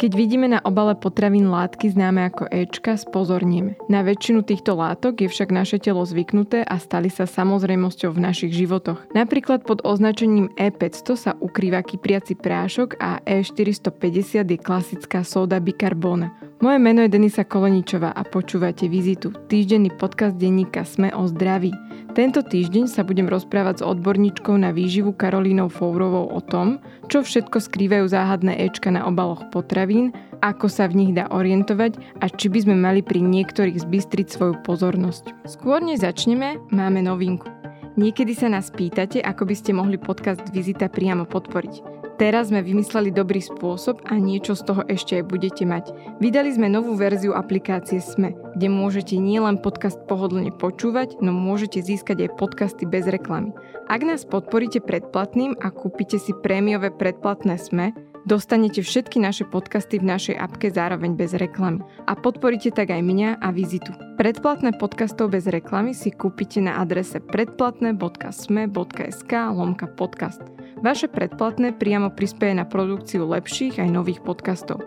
Keď vidíme na obale potravín látky známe ako Ečka, spozorníme. Na väčšinu týchto látok je však naše telo zvyknuté a stali sa samozrejmosťou v našich životoch. Napríklad pod označením E500 sa ukrýva kypriaci prášok a E450 je klasická sóda bikarbóna. Moje meno je Denisa Koleničová a počúvate Vizitu, týždenný podcast denníka Sme o zdraví. Tento týždeň sa budem rozprávať s odborníčkou na výživu Karolínou Fourovou o tom, čo všetko skrývajú záhadné Ečka na obaloch potravín, ako sa v nich dá orientovať a či by sme mali pri niektorých zbystriť svoju pozornosť. Skôr než začneme, máme novinku. Niekedy sa nás pýtate, ako by ste mohli podcast Vizita priamo podporiť. Teraz sme vymysleli dobrý spôsob a niečo z toho ešte aj budete mať. Vydali sme novú verziu aplikácie SME, kde môžete nielen podcast pohodlne počúvať, no môžete získať aj podcasty bez reklamy. Ak nás podporíte predplatným a kúpite si prémiové predplatné SME, Dostanete všetky naše podcasty v našej apke zároveň bez reklamy. A podporíte tak aj mňa a vizitu. Predplatné podcastov bez reklamy si kúpite na adrese predplatné.sme.sk lomka podcast. Vaše predplatné priamo prispieje na produkciu lepších aj nových podcastov.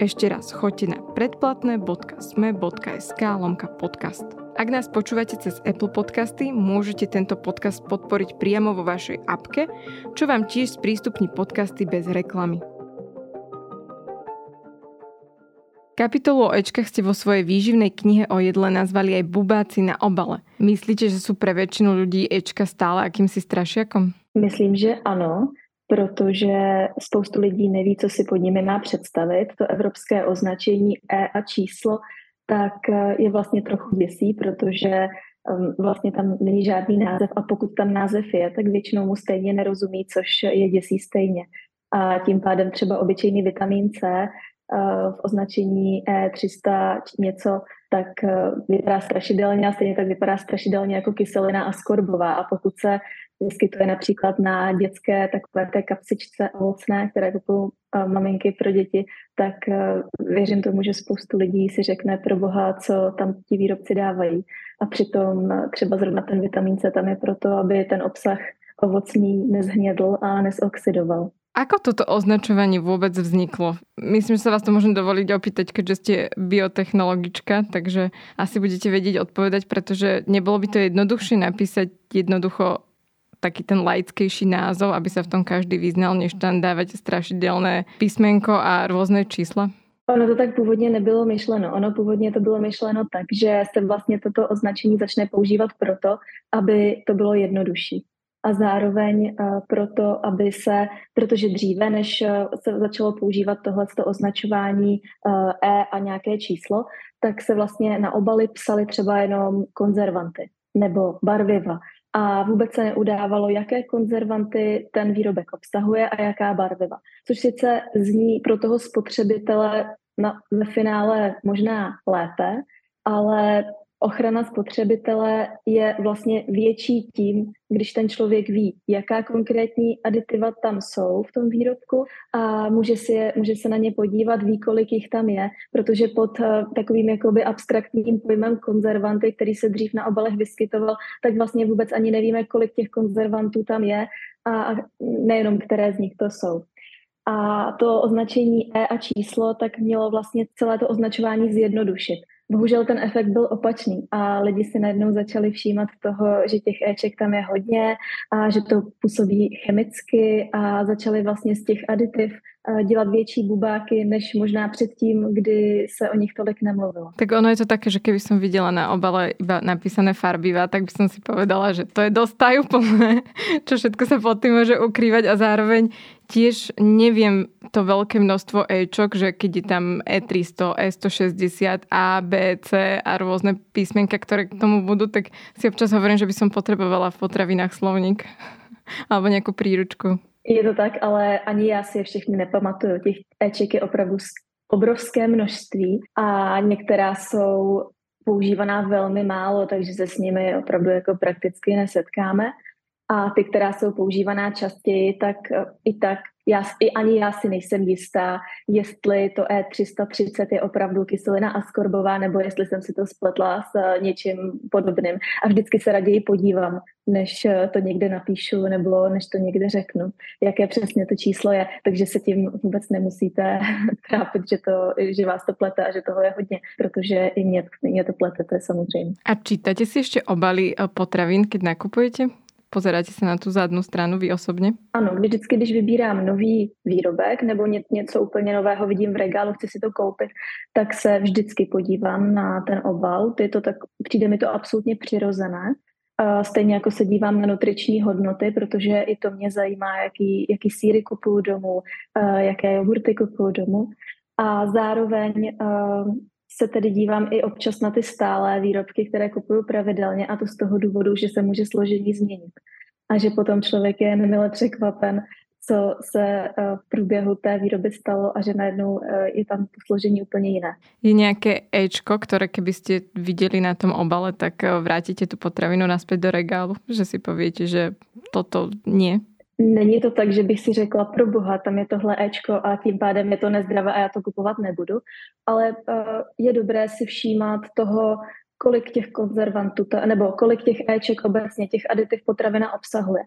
Ešte raz, choďte na predplatné.sme.sk lomka podcast. Ak nás počúvate cez Apple Podcasty, môžete tento podcast podporiť priamo vo vašej apke, čo vám tiež sprístupní podcasty bez reklamy. Kapitolu o Ečkách ste vo svojej výživnej knihe o jedle nazvali aj bubáci na obale. Myslíte, že sú pre väčšinu ľudí Ečka stále akýmsi strašiakom? Myslím, že ano, protože spoustu lidí neví, co si pod nimi má představit. To evropské označení E a číslo tak eh, je vlastně trochu děsí, protože vlastně tam není žádný název a pokud tam název je, tak většinou mu stejně nerozumí, což je děsí stejně. A tím pádem třeba obyčejný vitamin C v označení E300 něco, tak eh, vypadá strašidelně a stejně tak vypadá strašidelně jako kyselina skorbová. A pokud se vyskytuje například na dětské takové té kapsičce ovocné, které kupují eh, maminky pro děti, tak věřím tomu, že spoustu lidí si řekne pro boha, co tam ti výrobci dávají. A přitom třeba zrovna ten vitamin C tam je proto, aby ten obsah ovocný nezhnědl a nesoxidoval. Ako toto označovanie vôbec vzniklo? Myslím, že sa vás to môžem dovoliť opýtať, keďže ste biotechnologička, takže asi budete vedieť odpovedať, pretože nebolo by to jednoduchšie napísať jednoducho taký ten laickejší názov, aby sa v tom každý vyznal, než tam dávať strašidelné písmenko a rôzne čísla? Ono to tak původně nebylo myšleno. Ono původně to bylo myšleno tak, že se vlastně toto označení začne používat proto, aby to bylo jednodušší a zároveň uh, proto, aby se, protože dříve, než uh, se začalo používat tohle označování uh, E a nějaké číslo, tak se vlastně na obaly psali třeba jenom konzervanty nebo barviva a vůbec se neudávalo, jaké konzervanty ten výrobek obsahuje a jaká barviva. Což sice zní pro toho spotřebitele na, ve finále možná lépe, ale ochrana spotřebitele je vlastně větší tím, když ten člověk ví, jaká konkrétní aditiva tam jsou v tom výrobku a může, si je, může se na ně podívat, ví, kolik jich tam je, protože pod uh, takovým jakoby abstraktním pojmem konzervanty, který se dřív na obalech vyskytoval, tak vlastně vůbec ani nevíme, kolik těch konzervantů tam je a nejenom které z nich to jsou. A to označení E a číslo tak mělo vlastně celé to označování zjednodušit. Bohužel ten efekt byl opačný a lidi si najednou začali všímat toho, že těch éček tam je hodně a že to působí chemicky a začali vlastně z těch aditiv eh, dělat větší bubáky, než možná předtím, kdy se o nich tolik nemluvilo. Tak ono je to také, že keby som viděla na obale iba napísané farbiva, tak by som si povedala, že to je dosť tajúplné, čo všetko sa pod tým môže ukrývať a zároveň tiež neviem to veľké množstvo Ečok, že keď je tam E300, E160, A, B, C a rôzne písmenka, ktoré k tomu budú, tak si občas hovorím, že by som potrebovala v potravinách slovník alebo nejakú príručku. Je to tak, ale ani já si je všechny nepamatuju. Těch Eček je opravdu obrovské množství a některá jsou používaná velmi málo, takže se s nimi opravdu jako prakticky nesetkáme. A ty, která jsou používaná častěji, tak i tak já, i ani já si nejsem jistá, jestli to E330 je opravdu kyselina askorbová, nebo jestli jsem si to spletla s eh, něčím podobným. A vždycky se raději podívám, než eh, to někde napíšu, nebo než to někde řeknu, jaké přesně to číslo je. Takže se tím vůbec nemusíte trápit, že, to, že vás to plete a že toho je hodně, protože i mě, mě to plete, to je samozřejmě. A čítate si ještě obaly eh, potravín, keď nakupujete? Pozeráte se na tu zadnou stranu vy osobně? Ano, vždycky, když vybírám nový výrobek nebo ně, něco úplně nového vidím v regálu, chci si to koupit, tak se vždycky podívám na ten obal. Je to tak, přijde mi to absolutně přirozené. Stejně jako se dívám na nutriční hodnoty, protože i to mě zajímá, jaký, jaký síry kupuju domů, jaké jogurty kupuju domů. A zároveň se tedy dívám i občas na ty stálé výrobky, které kupuju pravidelně a to z toho důvodu, že se může složení změnit. A že potom člověk je nemile překvapen, co se eh, v průběhu té výroby stalo a že najednou eh, je tam to složení úplně jiné. Je nějaké Ečko, které kdybyste viděli na tom obale, tak eh, vrátíte tu potravinu naspäť do regálu, že si povíte, že toto nie? Není to tak, že bych si řekla, pro boha, tam je tohle Ečko a tím pádem je to nezdravé a já to kupovat nebudu, ale uh, je dobré si všímat toho, kolik těch konzervantů, nebo kolik těch Eček obecně, těch aditiv potravina obsahuje.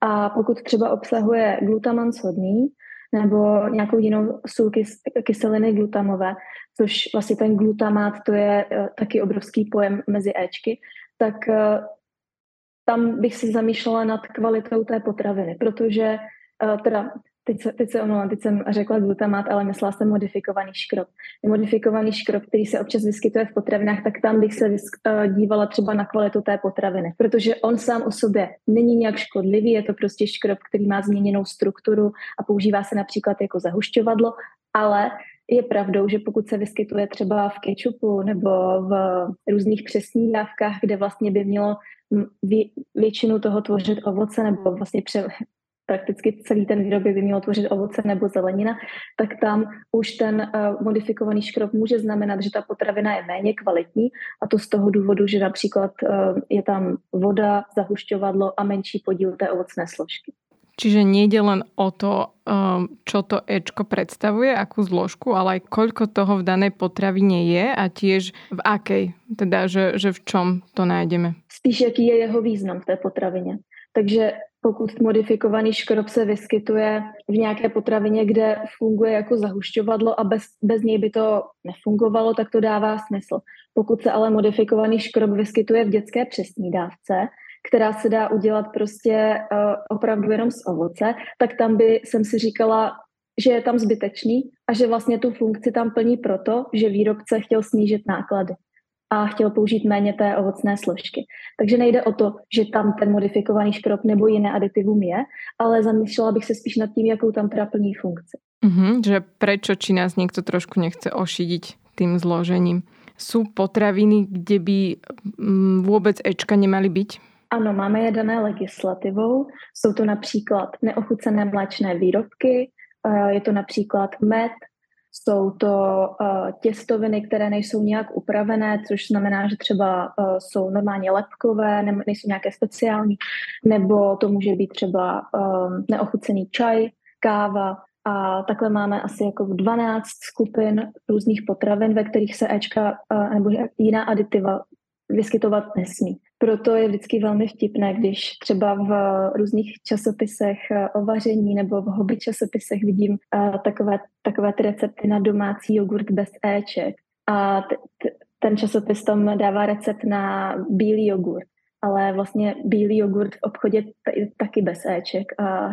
A pokud třeba obsahuje glutaman sodný, nebo nějakou jinou sůl kyseliny glutamové, což vlastně ten glutamát, to je uh, taky obrovský pojem mezi Ečky, tak uh, tam bych si zamýšlela nad kvalitou té potraviny, protože uh, teda teď se, teď se omlouvám, teď jsem řekla glutamát, ale myslela jsem modifikovaný škrob. Modifikovaný škrob, který se občas vyskytuje v potravinách, tak tam bych se uh, dívala třeba na kvalitu té potraviny, protože on sám o sobě není nějak škodlivý, je to prostě škrob, který má změněnou strukturu a používá se například jako zahušťovadlo, ale je pravdou, že pokud se vyskytuje třeba v kečupu nebo v různých přesných dávkách, kde vlastně by mělo vě, většinu toho tvořit ovoce nebo vlastně pře, prakticky celý ten výrobek by mělo tvořit ovoce nebo zelenina, tak tam už ten uh, modifikovaný škrob může znamenat, že ta potravina je méně kvalitní a to z toho důvodu, že například uh, je tam voda, zahušťovadlo a menší podíl té ovocné složky. Čiže nejde len o to, um, čo to Ečko predstavuje, akú zložku, ale aj koľko toho v danej potravine je a tiež v akej, teda že, že v čom to nájdeme. Spíš jaký je jeho význam v té potravině. Takže pokud modifikovaný škrob se vyskytuje v nějaké potravině, kde funguje jako zahušťovadlo a bez, bez něj by to nefungovalo, tak to dává smysl. Pokud se ale modifikovaný škrob vyskytuje v dětské přesní dávce, která se dá udělat prostě uh, opravdu jenom z ovoce, tak tam by jsem si říkala, že je tam zbytečný a že vlastně tu funkci tam plní proto, že výrobce chtěl snížit náklady a chtěl použít méně té ovocné složky. Takže nejde o to, že tam ten modifikovaný škrob nebo jiné aditivum je, ale zamýšlela bych se spíš nad tím, jakou tam teda plní funkci. Mm-hmm, že prečo, či nás někdo trošku nechce ošidiť tým zložením. Jsou potraviny, kde by mm, vůbec Ečka nemali být? Ano, máme je dané legislativou. Jsou to například neochucené mléčné výrobky, eh, je to například med, jsou to uh, těstoviny, které nejsou nějak upravené, což znamená, že třeba uh, jsou normálně lepkové, ne, nejsou nějaké speciální, nebo to může být třeba um, neochucený čaj, káva, a takhle máme asi jako 12 skupin různých potravin, ve kterých se Ečka nebo jiná aditiva vyskytovat nesmí. Proto je vždycky velmi vtipné, když třeba v různých časopisech eh, o vaření nebo v hobby časopisech vidím uh, takové, takové ty recepty na domácí jogurt bez éček. A t- t- ten časopis tam dává recept na bílý jogurt. Ale vlastně bílý jogurt v obchodě t- taky bez éček a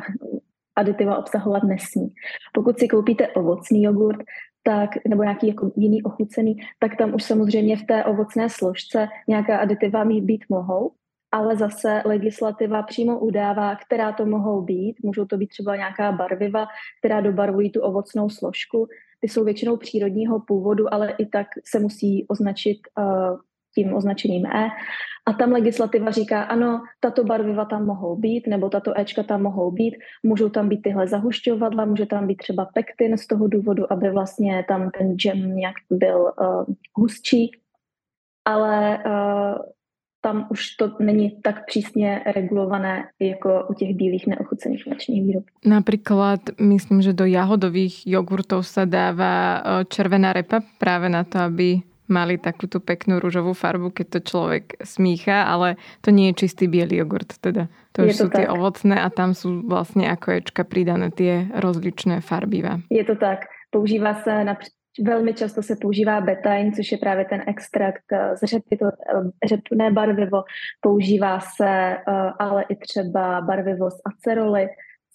aditiva obsahovat nesmí. Pokud si koupíte ovocný jogurt, tak, nebo nějaký jako jiný ochucený, tak tam už samozřejmě v té ovocné složce nějaká aditiva mít být mohou, ale zase legislativa přímo udává, která to mohou být. Můžou to být třeba nějaká barviva, která dobarvují tu ovocnou složku. Ty jsou většinou přírodního původu, ale i tak se musí označit uh, tím označením E. A tam legislativa říká, ano, tato barviva tam mohou být, nebo tato Ečka tam mohou být, můžou tam být tyhle zahušťovadla, může tam být třeba pektin z toho důvodu, aby vlastně tam ten džem nějak byl uh, hustší, ale uh, tam už to není tak přísně regulované jako u těch bílých neochucených mléčných výrobků. Například myslím, že do jahodových jogurtov se dává e, červená repa právě na to, aby mali takúto peknú rúžovú farbu, keď to človek smícha, ale to nie je čistý biely jogurt, teda. To je už to sú tak. tie ovocné a tam sú vlastne ako ječka pridané tie rozličné farbiva. Je to tak. Používá se například Velmi často se používá betain, což je právě ten extrakt z řepy, to eh, řepné barvivo. Používá se eh, ale i třeba barvivo z aceroly,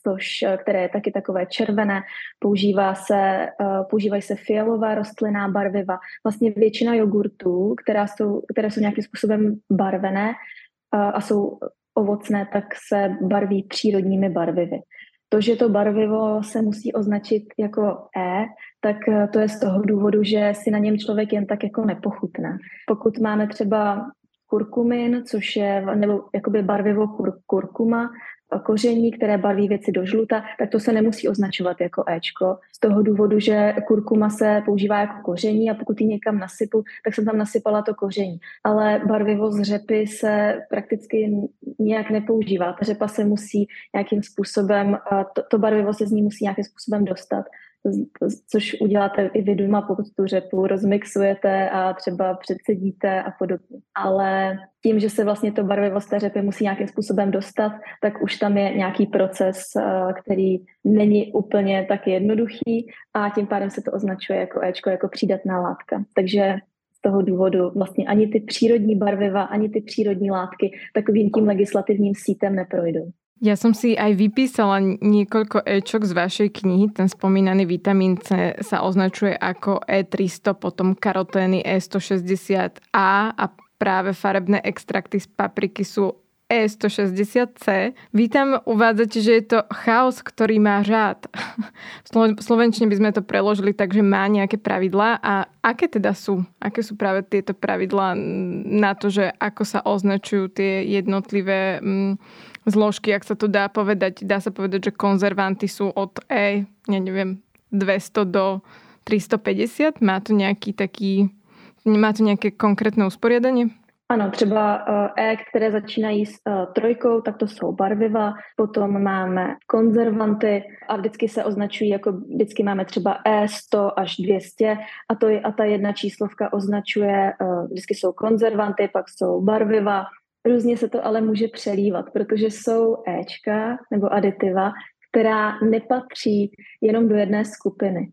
což, eh, které je taky takové červené. Používá se, používají se fialová rostlinná barviva. Vlastně většina jogurtů, která jsou, které jsou nějakým způsobem barvené a jsou ovocné, tak se barví přírodními barvivy. To, že to barvivo se musí označit jako E, tak eh, to je z toho důvodu, že si na něm člověk jen tak jako nepochutná. Pokud máme třeba kurkumin, což je, nebo jakoby barvivo kur, kurkuma, koření, které barví věci do žluta, tak to se nemusí označovat jako Ečko. Z toho důvodu, že kurkuma se používá jako koření a pokud ji někam nasypu, tak jsem tam nasypala to koření. Ale barvivo z řepy se prakticky nějak nepoužívá. Ta řepa se musí nějakým způsobem, to, to barvivo se z ní musí nějakým způsobem dostat což uděláte i vy doma, pokud tu řepu rozmixujete a třeba předsedíte a podobně. Ale tím, že se vlastně to barvivo z té řepy musí nějakým způsobem dostat, tak už tam je nějaký proces, eh, který není úplně tak jednoduchý a tím pádem se to označuje jako Ečko, jako přídatná látka. Takže z toho důvodu vlastně ani ty přírodní barviva, ani ty přírodní látky takovým tím legislativním sítem neprojdou. Ja som si aj vypísala niekoľko Ečok z vašej knihy. Ten spomínaný vitamín C sa označuje ako E300, potom karotény E160A a práve farebné extrakty z papriky sú E160C. Vy tam uvádzate, že je to chaos, ktorý má řád. V slovenčine by sme to preložili tak, že má nejaké pravidlá. A aké teda sú? Aké sú práve tieto pravidlá na to, že ako sa označujú tie jednotlivé... Mm, zložky, ak sa to dá povedať. Dá sa povedať, že konzervanty sú od E, ja neviem, 200 do 350. Má to nějaký taký, má to nějaké konkrétne usporiadanie? Ano, třeba E, které začínají s e, trojkou, tak to jsou barviva, potom máme konzervanty a vždycky se označují, jako vždycky máme třeba E 100 až 200 a, to je, a ta jedna číslovka označuje, e, vždycky jsou konzervanty, pak jsou barviva, Různě se to ale může přelívat, protože jsou Ečka nebo aditiva, která nepatří jenom do jedné skupiny.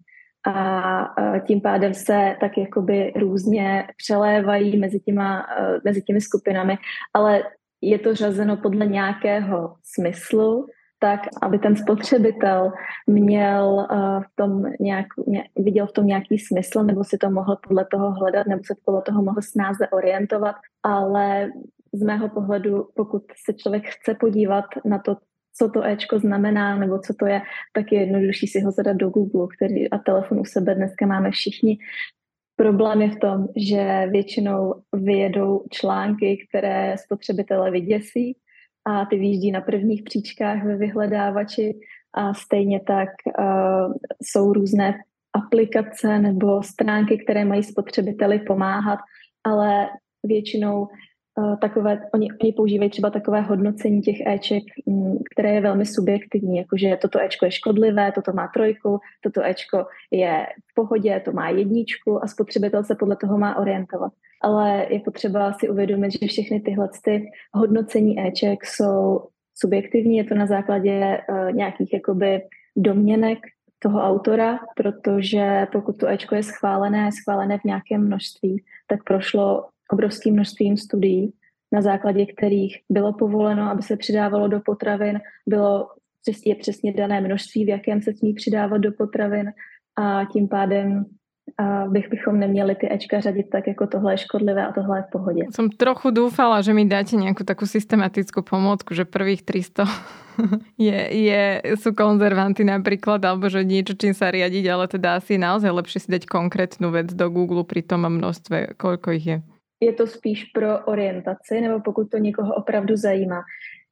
A tím pádem se tak jakoby různě přelévají mezi, těma, mezi těmi skupinami, ale je to řazeno podle nějakého smyslu, tak aby ten spotřebitel měl v tom nějak, viděl v tom nějaký smysl, nebo si to mohl podle toho hledat, nebo se podle toho mohl snáze orientovat, ale z mého pohledu, pokud se člověk chce podívat na to, co to Ečko znamená, nebo co to je, tak je jednodušší si ho zadat do Google, který a telefon u sebe dneska máme všichni. Problém je v tom, že většinou vyjedou články, které spotřebitele vyděsí a ty výjíždí na prvních příčkách ve vyhledávači a stejně tak uh, jsou různé aplikace nebo stránky, které mají spotřebiteli pomáhat, ale většinou takové, oni, oni používají třeba takové hodnocení těch Eček, mm, které je velmi subjektivní, jakože toto Ečko je škodlivé, toto má trojku, toto Ečko je v pohodě, to má jedničku a spotřebitel se podle toho má orientovat. Ale je potřeba si uvědomit, že všechny tyhle ty hodnocení Eček jsou subjektivní, je to na základě uh, nějakých jakoby domněnek toho autora, protože pokud to Ečko je schválené, je schválené v nějakém množství, tak prošlo obrovským množstvím studií, na základě kterých bylo povoleno, aby se přidávalo do potravin, bylo je přesně dané množství, v jakém se smí přidávat do potravin. A tím pádem a bych bychom neměli ty Ečka řadit tak, jako tohle je škodlivé a tohle je v pohodě. Jsem trochu doufala, že mi dáte nějakou takovou systematickou pomocku, že prvých 300 je, je, jsou konzervanty například, alebo že niečo, čím sa riadiť, ale teda asi je naozaj lepšie si dať konkrétnu vec do Google pri tom množstve, koľko ich je je to spíš pro orientaci, nebo pokud to někoho opravdu zajímá.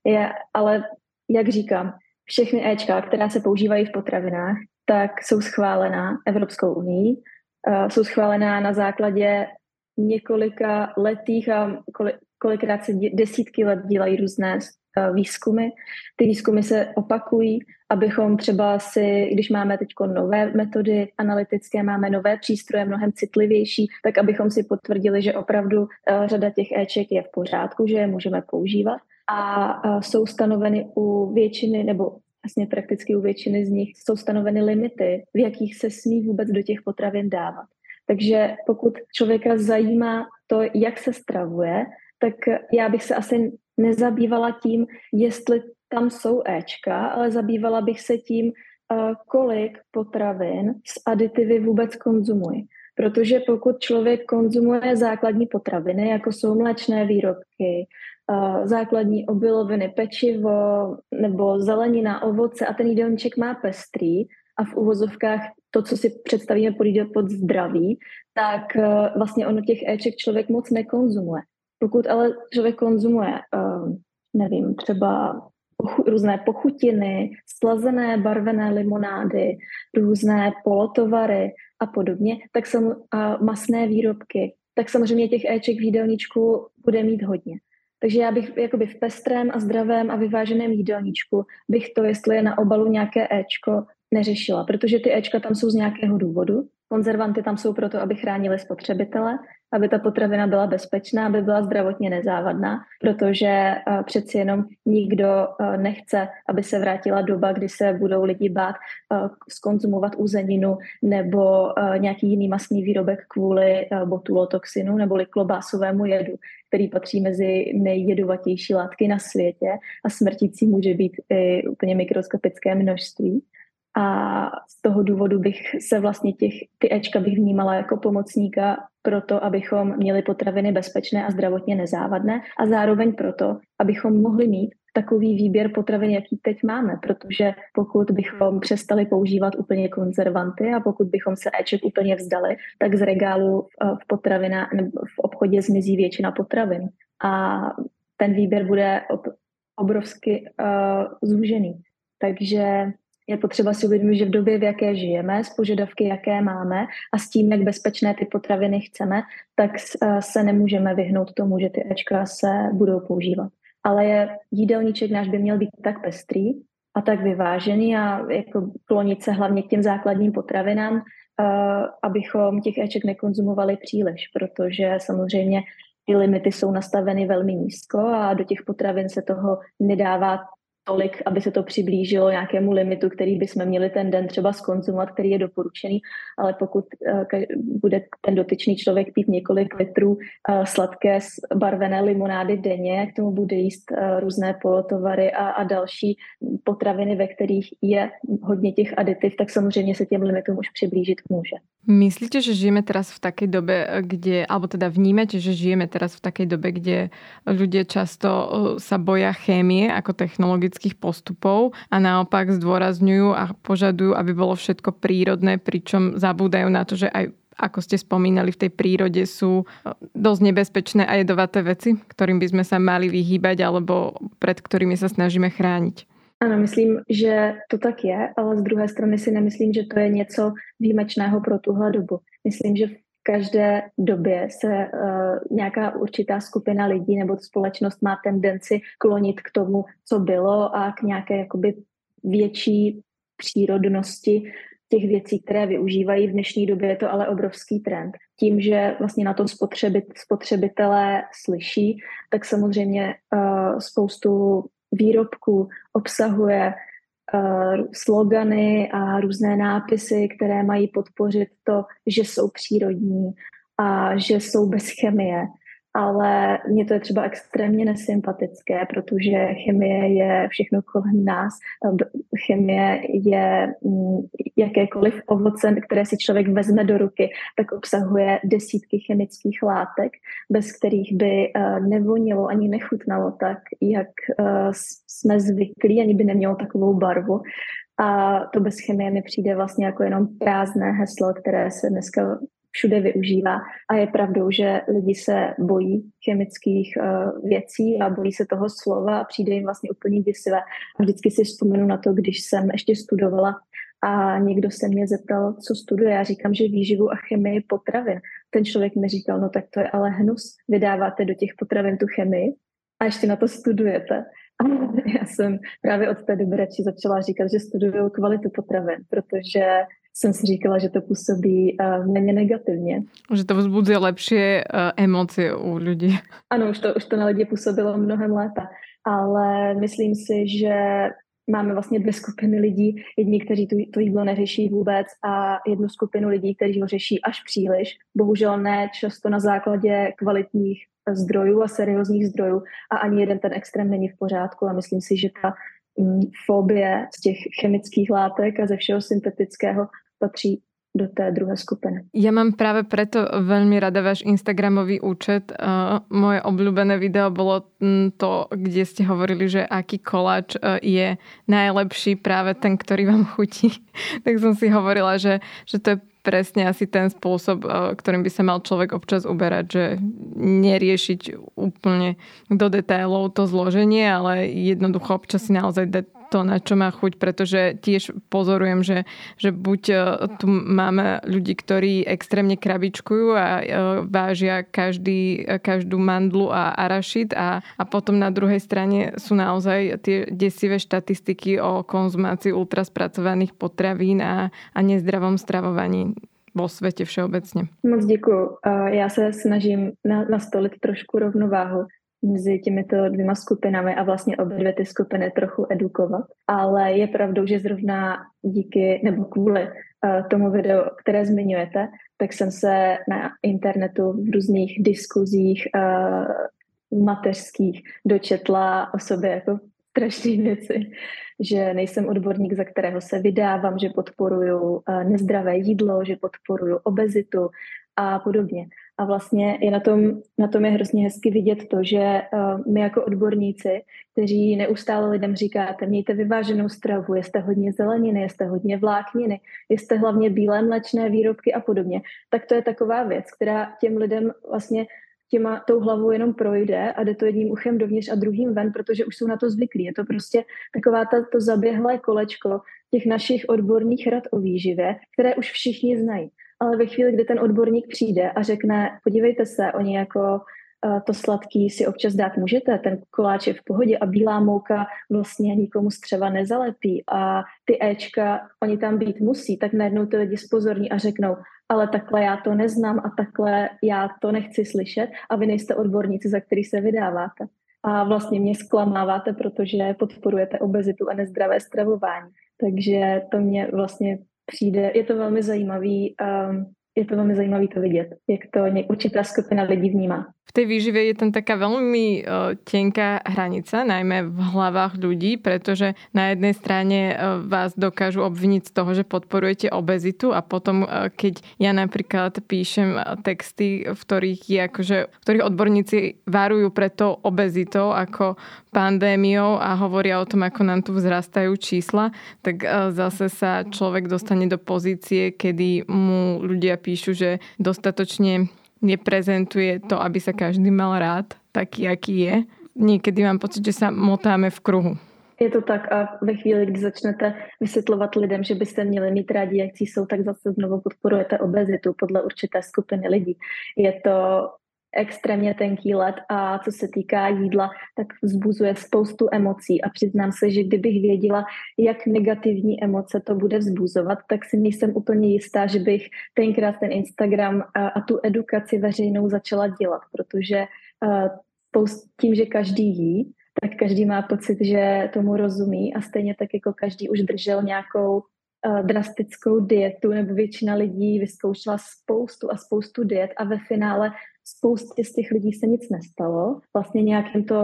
Je, ale jak říkám, všechny Ečka, která se používají v potravinách, tak jsou schválená Evropskou unii, uh, jsou schválená na základě několika letých a kolikrát se desítky let dělají různé výzkumy. Ty výzkumy se opakují, abychom třeba si, když máme teď nové metody analytické, máme nové přístroje, mnohem citlivější, tak abychom si potvrdili, že opravdu uh, řada těch éček je v pořádku, že je můžeme používat. A uh, jsou stanoveny u většiny, nebo vlastně prakticky u většiny z nich jsou stanoveny limity, v jakých se smí vůbec do těch potravin dávat. Takže pokud člověka zajímá to, jak se stravuje, tak já bych se asi nezabývala tím, jestli tam jsou Ečka, ale zabývala bych se tím, eh, kolik potravin s aditivy vůbec konzumuji. Protože pokud člověk konzumuje základní potraviny, jako jsou mléčné výrobky, eh, základní obiloviny, pečivo nebo zelenina, ovoce a ten jídelníček má pestrý a v uvozovkách to, co si představíme pod, pod zdraví, tak eh, vlastně ono těch éček člověk moc nekonzumuje. Pokud ale člověk konzumuje, uh, nevím, třeba různé pochutiny, slazené barvené limonády, různé polotovary a podobně, tak sam, a masné výrobky, tak samozřejmě těch éček v jídelníčku bude mít hodně. Takže já bych jakoby v pestrém a zdravém a vyváženém jídelníčku bych to, jestli je na obalu nějaké éčko, neřešila, protože ty éčka tam jsou z nějakého důvodu. Konzervanty tam jsou proto, aby chránili spotřebitele aby ta potravina byla bezpečná, aby byla zdravotně nezávadná, protože uh, přeci jenom nikdo uh, nechce, aby se vrátila doba, kdy se budou lidi bát skonzumovat uzeninu nebo nějaký jiný masný výrobek kvůli botulotoxinu nebo klobásovému jedu, který patří mezi nejjedovatější látky na světě a smrtící může být i úplně mikroskopické množství. A z toho důvodu bych se vlastně těch, ty Ečka bych vnímala jako pomocníka pro to, abychom měli potraviny bezpečné a zdravotně nezávadné a zároveň proto, abychom mohli mít takový výběr potravin, jaký teď máme, protože pokud bychom přestali používat úplně konzervanty a pokud bychom se Eček úplně vzdali, tak z regálu v potravina, v obchodě zmizí většina potravin a ten výběr bude obrovsky uh, zúžený. Takže je potřeba si uvědomit, že v době, v jaké žijeme, s požadavky, jaké máme a s tím, jak bezpečné ty potraviny chceme, tak eh, se nemůžeme vyhnout tomu, že ty Ečka se budou používat. Ale je, jídelníček náš by měl být tak pestrý a tak vyvážený a jako klonit se hlavně k těm základním potravinám, uh, abychom těch Eček nekonzumovali příliš, protože samozřejmě ty limity jsou nastaveny velmi nízko a do těch potravin se toho nedává tolik, aby se to přiblížilo nějakému limitu, který bychom měli ten den třeba skonzumovat, který je doporučený, ale pokud uh, bude ten dotyčný člověk pít několik litrů uh, sladké barvené limonády denně, k tomu bude jíst uh, různé polotovary a, a další potraviny, ve kterých je hodně těch aditiv, tak samozřejmě se těm limitům už přiblížit může. Myslíte, že žijeme teraz v takej dobe, kde, alebo teda vnímate, že žijeme teraz v takej dobe, kde ľudia často sa boja chémie ako technologických postupov a naopak zdôrazňujú a požadujú, aby bolo všetko prírodné, pričom zabúdajú na to, že aj ako ste spomínali, v tej prírode sú dosť nebezpečné a jedovaté veci, ktorým by sme sa mali vyhýbať alebo pred ktorými sa snažíme chrániť. Ano, myslím, že to tak je, ale z druhé strany si nemyslím, že to je něco výjimečného pro tuhle dobu. Myslím, že každé době se uh, nějaká určitá skupina lidí nebo společnost má tendenci klonit k tomu, co bylo a k nějaké jakoby větší přírodnosti těch věcí, které využívají. V dnešní době je to ale obrovský trend. Tím, že vlastně na to spotřebit, spotřebitelé slyší, tak samozřejmě uh, spoustu výrobků obsahuje slogany a různé nápisy, které mají podpořit to, že jsou přírodní a že jsou bez chemie ale mně to je třeba extrémně nesympatické, protože chemie je všechno kolem nás. Chemie je mm, jakékoliv ovoce, které si člověk vezme do ruky, tak obsahuje desítky chemických látek, bez kterých by eh, nevonilo ani nechutnalo tak, jak eh, jsme zvyklí, ani by nemělo takovou barvu. A to bez chemie mi přijde vlastně jako jenom prázdné heslo, které se dneska všude využívá. A je pravdou, že lidi se bojí chemických uh, věcí a bojí se toho slova a přijde jim vlastně úplně děsivé. A vždycky si vzpomenu na to, když jsem ještě studovala a někdo se mě zeptal, co studuje. Já říkám, že výživu a chemii potravin. Ten člověk mi říkal, no tak to je ale hnus. Vydáváte do těch potravin tu chemii a ještě na to studujete. A já jsem právě od té doby radši začala říkat, že studuju kvalitu potravin, protože jsem si říkala, že to působí uh, méně negativně. Že to vzbudí lepší uh, emoce u lidí. Ano, už to, už to na lidi působilo mnohem lépe, ale myslím si, že máme vlastně dvě skupiny lidí. Jedni, kteří to, to jídlo neřeší vůbec a jednu skupinu lidí, kteří ho řeší až příliš. Bohužel ne často na základě kvalitních zdrojů a seriózních zdrojů a ani jeden ten extrém není v pořádku a myslím si, že ta mm, fobie z těch chemických látek a ze všeho syntetického patří do té druhé skupiny. Já mám právě preto velmi rada váš Instagramový účet. Uh, moje obľúbené video bylo mm, to, kde ste hovorili, že aký koláč uh, je najlepší práve ten, ktorý vám chutí. tak som si hovorila, že, že to je presne asi ten spôsob, uh, ktorým by sa mal človek občas uberať, že neriešiť úplne do detailov to zloženie, ale jednoducho občas si naozaj dať to, na čo má chuť, pretože tiež pozorujem, že, že buď e, tu máme ľudí, ktorí extrémne krabičkujú a e, vážia každý, každú mandlu a arašit a, a potom na druhej strane sú naozaj tie desivé štatistiky o konzumácii ultraspracovaných potravín a, a nezdravom stravovaní vo světě všeobecně. Moc děkuji. Já se snažím nastolit trošku rovnováhu mezi těmito dvěma skupinami a vlastně obě dvě ty skupiny trochu edukovat. Ale je pravdou, že zrovna díky nebo kvůli uh, tomu videu, které zmiňujete, tak jsem se na internetu v různých diskuzích uh, mateřských dočetla o sobě jako strašné věci, že nejsem odborník, za kterého se vydávám, že podporuju uh, nezdravé jídlo, že podporuju obezitu a podobně. A vlastně je na tom, na tom je hrozně hezky vidět to, že uh, my jako odborníci, kteří neustále lidem říkáte, mějte vyváženou stravu, jste hodně zeleniny, jste hodně vlákniny, jste hlavně bílé mlečné výrobky a podobně, tak to je taková věc, která těm lidem vlastně těma tou hlavou jenom projde a jde to jedním uchem dovnitř a druhým ven, protože už jsou na to zvyklí. Je to prostě taková ta, to zaběhlé kolečko těch našich odborných rad o výživě, které už všichni znají ale ve chvíli, kdy ten odborník přijde a řekne, podívejte se, oni jako uh, to sladký si občas dát můžete, ten koláč je v pohodě a bílá mouka vlastně nikomu střeva nezalepí a ty Ečka, oni tam být musí, tak najednou ty lidi spozorní a řeknou, ale takhle já to neznám a takhle já to nechci slyšet a vy nejste odborníci, za který se vydáváte. A vlastně mě zklamáváte, protože podporujete obezitu a nezdravé stravování. Takže to mě vlastně přijde, je to velmi zajímavý, um, je to velmi zajímavý to vidět, jak to určitá skupina lidí vnímá. V tej výžive je tam taká veľmi uh, tenká hranica, najmä v hlavách ľudí, pretože na jednej strane uh, vás dokážu obviniť z toho, že podporujete obezitu a potom, uh, keď ja napríklad píšem texty, v ktorých, je akože, v ktorých odborníci varujú preto obezitou ako pandémiou a hovoria o tom, ako nám tu vzrastajú čísla, tak zase sa človek dostane do pozície, kedy mu ľudia píšu, že dostatočne neprezentuje to, aby sa každý mal rád, taký, aký je. Někdy mám pocit, že se motáme v kruhu. Je to tak a ve chvíli, kdy začnete vysvětlovat lidem, že byste měli mít rádi, jak jsou, tak zase znovu podporujete obezitu podle určité skupiny lidí. Je to extrémně tenký led a co se týká jídla, tak vzbuzuje spoustu emocí. A přiznám se, že kdybych věděla, jak negativní emoce to bude vzbuzovat, tak si nejsem úplně jistá, že bych tenkrát ten Instagram a, a tu edukaci veřejnou začala dělat, protože uh, tím, že každý jí, tak každý má pocit, že tomu rozumí a stejně tak jako každý už držel nějakou drastickou dietu, nebo většina lidí vyzkoušela spoustu a spoustu diet a ve finále spoustě z těch lidí se nic nestalo. Vlastně nějakým to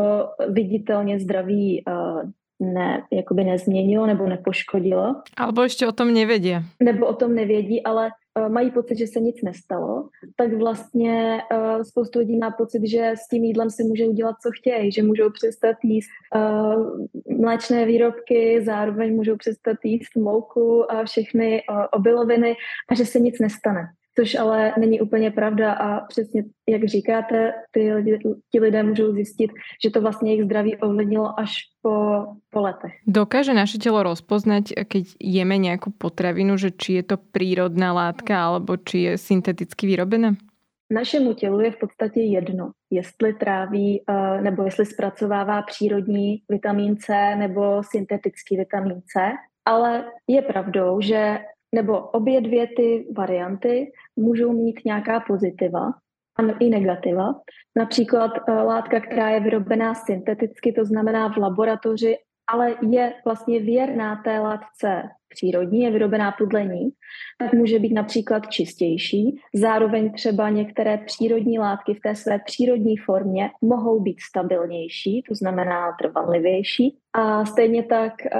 viditelně zdraví uh, ne, jakoby nezměnilo nebo nepoškodilo. Alebo ještě o tom nevědí. Nebo o tom nevědí, ale mají pocit, že se nic nestalo, tak vlastně uh, spoustu lidí má pocit, že s tím jídlem si můžou dělat, co chtějí, že můžou přestat jíst uh, mléčné výrobky, zároveň můžou přestat jíst mouku a všechny uh, obiloviny a že se nic nestane. Což ale není úplně pravda a přesně jak říkáte, ty lidi, ti lidé můžou zjistit, že to vlastně jejich zdraví ovlivnilo až po, po letech. Dokáže naše tělo rozpoznat, keď jeme nějakou potravinu, že či je to přírodná látka alebo či je synteticky vyrobená? Našemu tělu je v podstatě jedno, jestli tráví eh, nebo jestli zpracovává přírodní vitamin C nebo syntetický vitamin C, ale je pravdou, že nebo obě dvě ty varianty můžou mít nějaká pozitiva a i negativa. Například eh, látka, která je vyrobená synteticky, to znamená v laboratoři, ale je vlastně věrná té látce přírodní, je vyrobená podle ní, tak může být například čistější. Zároveň třeba některé přírodní látky v té své přírodní formě mohou být stabilnější, to znamená trvanlivější. A stejně tak eh,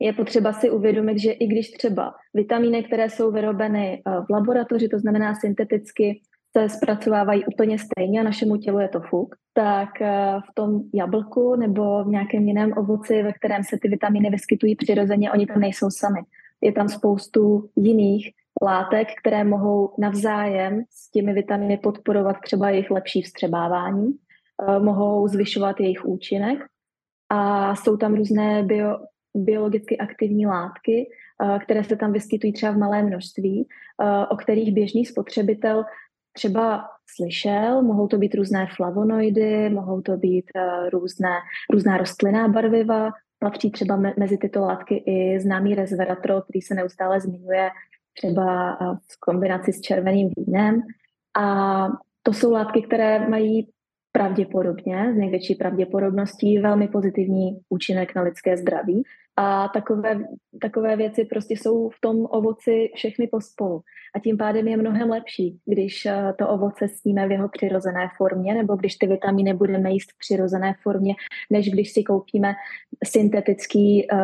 je potřeba si uvědomit, že i když třeba vitamíny, které jsou vyrobeny eh, v laboratoři, to znamená synteticky, se zpracovávají úplně stejně a našemu tělu je to fuk, tak eh, v tom jablku nebo v nějakém jiném ovoci, ve kterém se ty vitamíny vyskytují přirozeně, oni tam nejsou sami. Je tam spoustu jiných látek, které mohou navzájem s těmi vitaminy podporovat třeba jejich lepší vstřebávání, eh, mohou zvyšovat jejich účinek a jsou tam různé bio, biologicky aktivní látky, eh, které se tam vyskytují třeba v malém množství, o kterých běžný spotřebitel třeba slyšel. Mohou to být různé flavonoidy, mohou to být uh, různé, různá rostlinná barviva. Patří třeba me, mezi tyto látky i známý resveratrol, který se neustále zmiňuje třeba uh, v kombinaci s červeným vínem. A to jsou látky, které mají pravděpodobně, z největší pravděpodobností, velmi pozitivní účinek na lidské zdraví. A takové, takové věci prostě jsou v tom ovoci všechny pospolu. A tím pádem je mnohem lepší, když eh, to ovoce sníme v jeho přirozené formě, nebo když ty vitamíny budeme jíst v přirozené formě, než když si koupíme syntetický uh,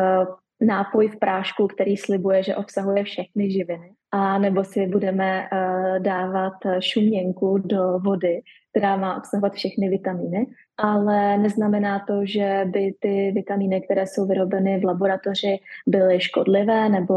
nápoj v prášku, který slibuje, že obsahuje všechny živiny. A nebo si budeme uh, dávat šuměnku do vody, která má obsahovat všechny vitamíny, ale neznamená to, že by ty vitamíny, které jsou vyrobeny v laboratoři, byly škodlivé nebo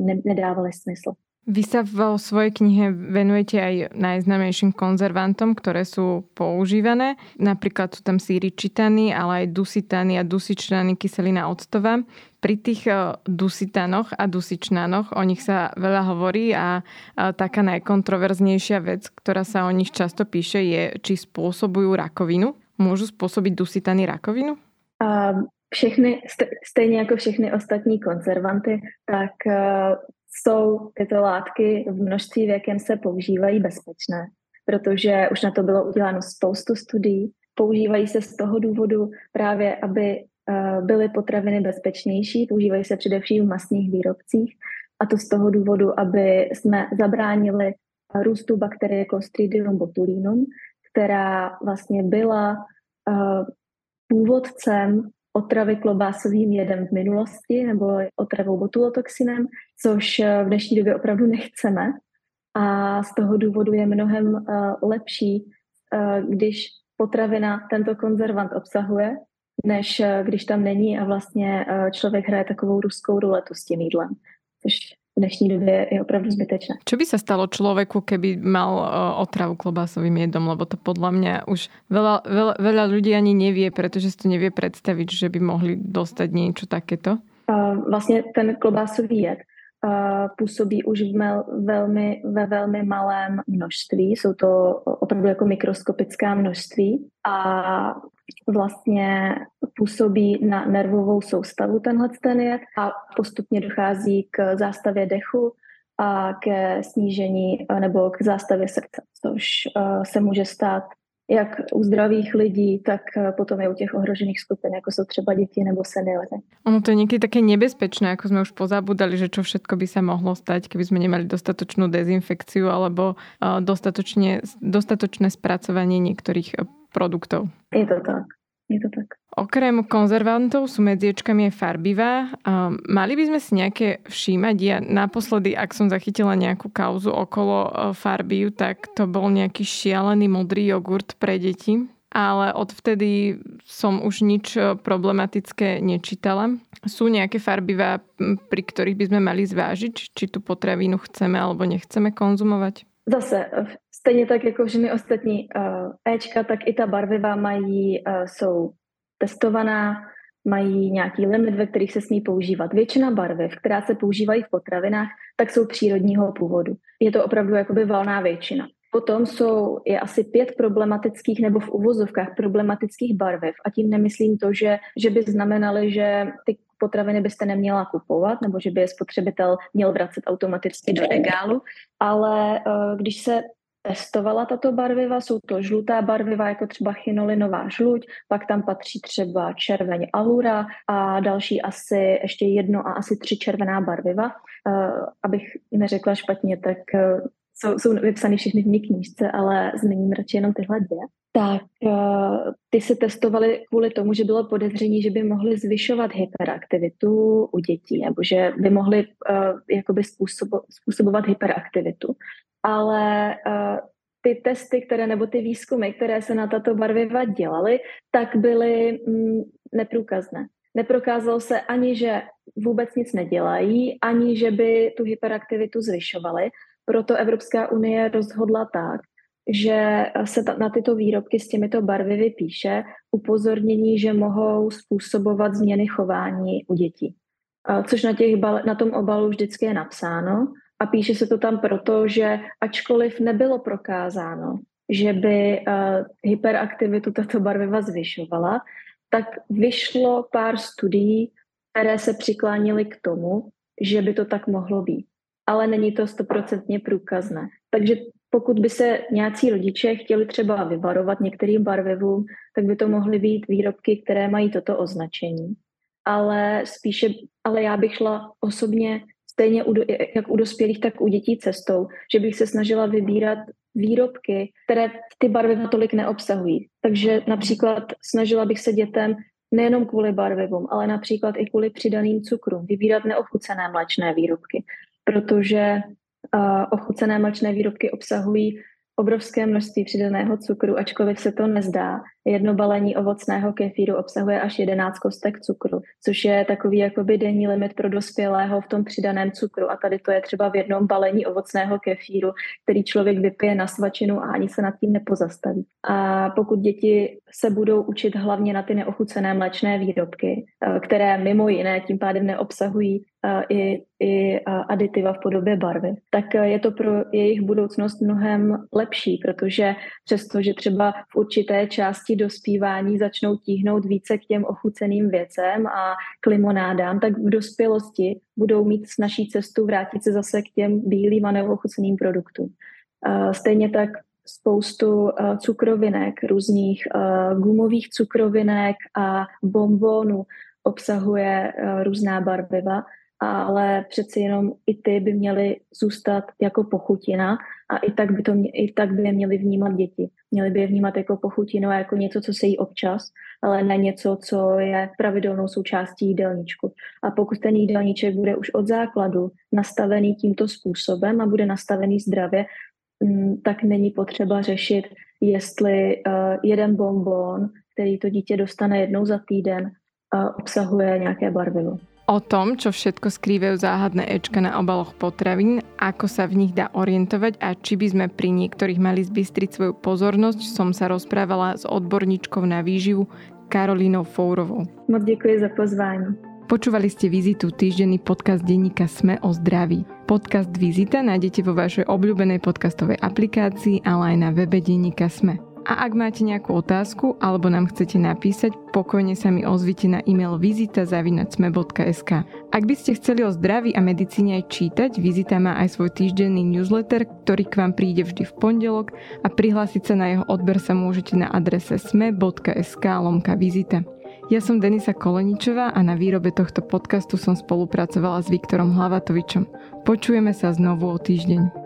ne- nedávaly smysl. Vy sa vo svojej knihe venujete aj najznámejším konzervantom, ktoré sú používané. Napríklad sú tam síričitany, ale aj dusitány a dusičnany kyselina octová. Pri tých e, dusitanoch a dusičnanoch o nich sa veľa hovorí a taká najkontroverznejšia vec, ktorá sa o nich často píše, je, či spôsobujú rakovinu. Môžu spôsobiť dusitany rakovinu? Um, všechny, stejně jako všechny ostatní konzervanty, tak uh, jsou tyto látky v množství, v jakém se používají bezpečné, protože už na to bylo uděláno spoustu studií. Používají se z toho důvodu právě, aby eh, byly potraviny bezpečnější, používají se především v masných výrobcích. A to z toho důvodu, aby jsme zabránili růstu bakterie Clostridium botulinum, která vlastně byla uh, původcem otravy klobásovým jedem v minulosti nebo otravou botulotoxinem, což eh, v dnešní době opravdu nechceme. A z toho důvodu je mnohem uh, lepší, uh, když potravina tento konzervant obsahuje, než když tam není a vlastně člověk hraje takovou ruskou ruletu s tím jídlem, což v dnešní době je opravdu zbytečné. Co by se stalo člověku, keby mal uh, otravu klobásovým jedom? Lebo to podle mě už veľa, veľa, veľa ľudí ani nevie, protože si to nevie představit, že by mohli dostat něco takéto. Uh, vlastně ten klobásový jed působí už v mel, velmi, ve velmi malém množství. Jsou to opravdu jako mikroskopická množství a vlastně působí na nervovou soustavu tenhle ten jed a postupně dochází k zástavě dechu a ke snížení nebo k zástavě srdce, což se může stát jak u zdravých lidí, tak eh, potom i u těch ohrožených skupin, jako jsou třeba děti nebo seniory. Ono to je někdy také nebezpečné, jako jsme už pozabudali, že čo všetko by se mohlo stať, keby jsme nemali dostatočnou dezinfekciu alebo eh, dostatočné zpracování některých eh, produktov. Je to tak. Je to tak. Okrem konzervantov sú medzi ječkami aj farbivá. Um, mali by sme si nejaké všímať? Ja naposledy, ak som zachytila nejakú kauzu okolo uh, farbiu, tak to bol nejaký šialený modrý jogurt pre deti. Ale odvtedy som už nič problematické nečítala. Sú nejaké farbivá, pri ktorých by sme mali zvážiť, či tú potravinu chceme alebo nechceme konzumovať? Zase, stejně tak jako všechny ostatní Ečka, tak i ta barviva mají, jsou testovaná, mají nějaký limit, ve kterých se smí používat. Většina barviv, která se používají v potravinách, tak jsou přírodního původu. Je to opravdu jakoby valná většina. Potom jsou, je asi pět problematických nebo v uvozovkách problematických barviv a tím nemyslím to, že, že by znamenaly, že ty potraviny byste neměla kupovat nebo že by je spotřebitel měl vracet automaticky do regálu, ale uh, když se testovala tato barviva, jsou to žlutá barviva, jako třeba chinolinová žluť, pak tam patří třeba červeň alura a další asi ještě jedno a asi tři červená barviva. Uh, abych neřekla špatně, tak uh, jsou, jsou vypsány všechny v mé knížce, ale zmíním radši jenom tyhle dvě. Tak uh, ty se testovaly kvůli tomu, že bylo podezření, že by mohly zvyšovat hyperaktivitu u dětí, nebo že by mohly uh, jakoby způsobo, způsobovat hyperaktivitu. Ale uh, ty testy, které nebo ty výzkumy, které se na tato barviva dělaly, tak byly mm, neprůkazné. Neprokázalo se ani, že vůbec nic nedělají, ani že by tu hyperaktivitu zvyšovaly. Proto Evropská unie rozhodla tak, že se na tyto výrobky s těmito barvy vypíše upozornění, že mohou způsobovat změny chování u dětí. Což na, těch, na tom obalu vždycky je napsáno a píše se to tam proto, že ačkoliv nebylo prokázáno, že by hyperaktivitu tato barviva zvyšovala, tak vyšlo pár studií, které se přiklánily k tomu, že by to tak mohlo být ale není to stoprocentně průkazné. Takže pokud by se nějací rodiče chtěli třeba vyvarovat některým barvivům, tak by to mohly být výrobky, které mají toto označení. Ale spíše, ale já bych šla osobně stejně u, jak u dospělých, tak u dětí cestou, že bych se snažila vybírat výrobky, které ty barvy tolik neobsahují. Takže například snažila bych se dětem nejenom kvůli barvivům, ale například i kvůli přidaným cukrům, vybírat neochucené mléčné výrobky protože uh, ochucené mlečné výrobky obsahují obrovské množství přidaného cukru, ačkoliv se to nezdá. Jedno balení ovocného kefíru obsahuje až 11 kostek cukru, což je takový jakoby denní limit pro dospělého v tom přidaném cukru. A tady to je třeba v jednom balení ovocného kefíru, který člověk vypije na svačinu a ani se nad tím nepozastaví. A pokud děti se budou učit hlavně na ty neochucené mléčné výrobky, eh, které mimo jiné tím pádem neobsahují i, i aditiva v podobě barvy, tak eh, je to pro jejich budoucnost mnohem lepší, protože přestože třeba v určité části dospívání začnou tíhnout více k těm ochuceným věcem a k limonádám, tak v dospělosti budou mít s naší cestu vrátit se zase k těm bílým a neochuceným produktům. Stejně tak spoustu cukrovinek, různých gumových cukrovinek a bombónů obsahuje různá barviva ale přeci jenom i ty by měly zůstat jako pochutina a i tak by, to, i tak by je měly vnímat děti. Měly by je vnímat jako pochutinu a jako něco, co se jí občas, ale ne něco, co je pravidelnou součástí jídelníčku. A pokud ten jídelníček bude už od základu nastavený tímto způsobem a bude nastavený zdravě, mm, tak není potřeba řešit, jestli uh, jeden bonbon, který to dítě dostane jednou za týden, uh, obsahuje nějaké barvivo. O tom, čo všetko skrývajú záhadné Ečka na obaloch potravín, ako sa v nich dá orientovať a či by sme pri niektorých mali zbystriť svoju pozornosť, som sa rozprávala s odborníčkou na výživu Karolínou Fourovou. Moc děkuji za pozvání. Počúvali ste Vizitu, týždenný podcast denníka Sme o zdraví. Podcast Vizita nájdete vo vašej obľúbenej podcastovej aplikácii, ale aj na webe denníka Sme. A ak máte nejakú otázku alebo nám chcete napísať, pokojne sa mi ozvite na e-mail vizita.sme.sk. Ak by ste chceli o zdraví a medicíne aj čítať, Vizita má aj svoj týždenný newsletter, ktorý k vám príde vždy v pondelok a prihlásiť sa na jeho odber sa môžete na adrese sme.sk lomka vizita. Ja som Denisa Koleničová a na výrobe tohto podcastu som spolupracovala s Viktorom Hlavatovičom. Počujeme sa znovu o týždeň.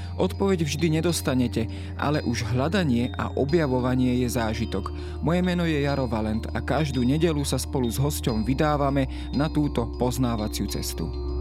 Odpoveď vždy nedostanete, ale už hľadanie a objavovanie je zážitok. Moje meno je Jaro Valent a každú nedelu sa spolu s hosťom vydávame na túto poznávaciu cestu.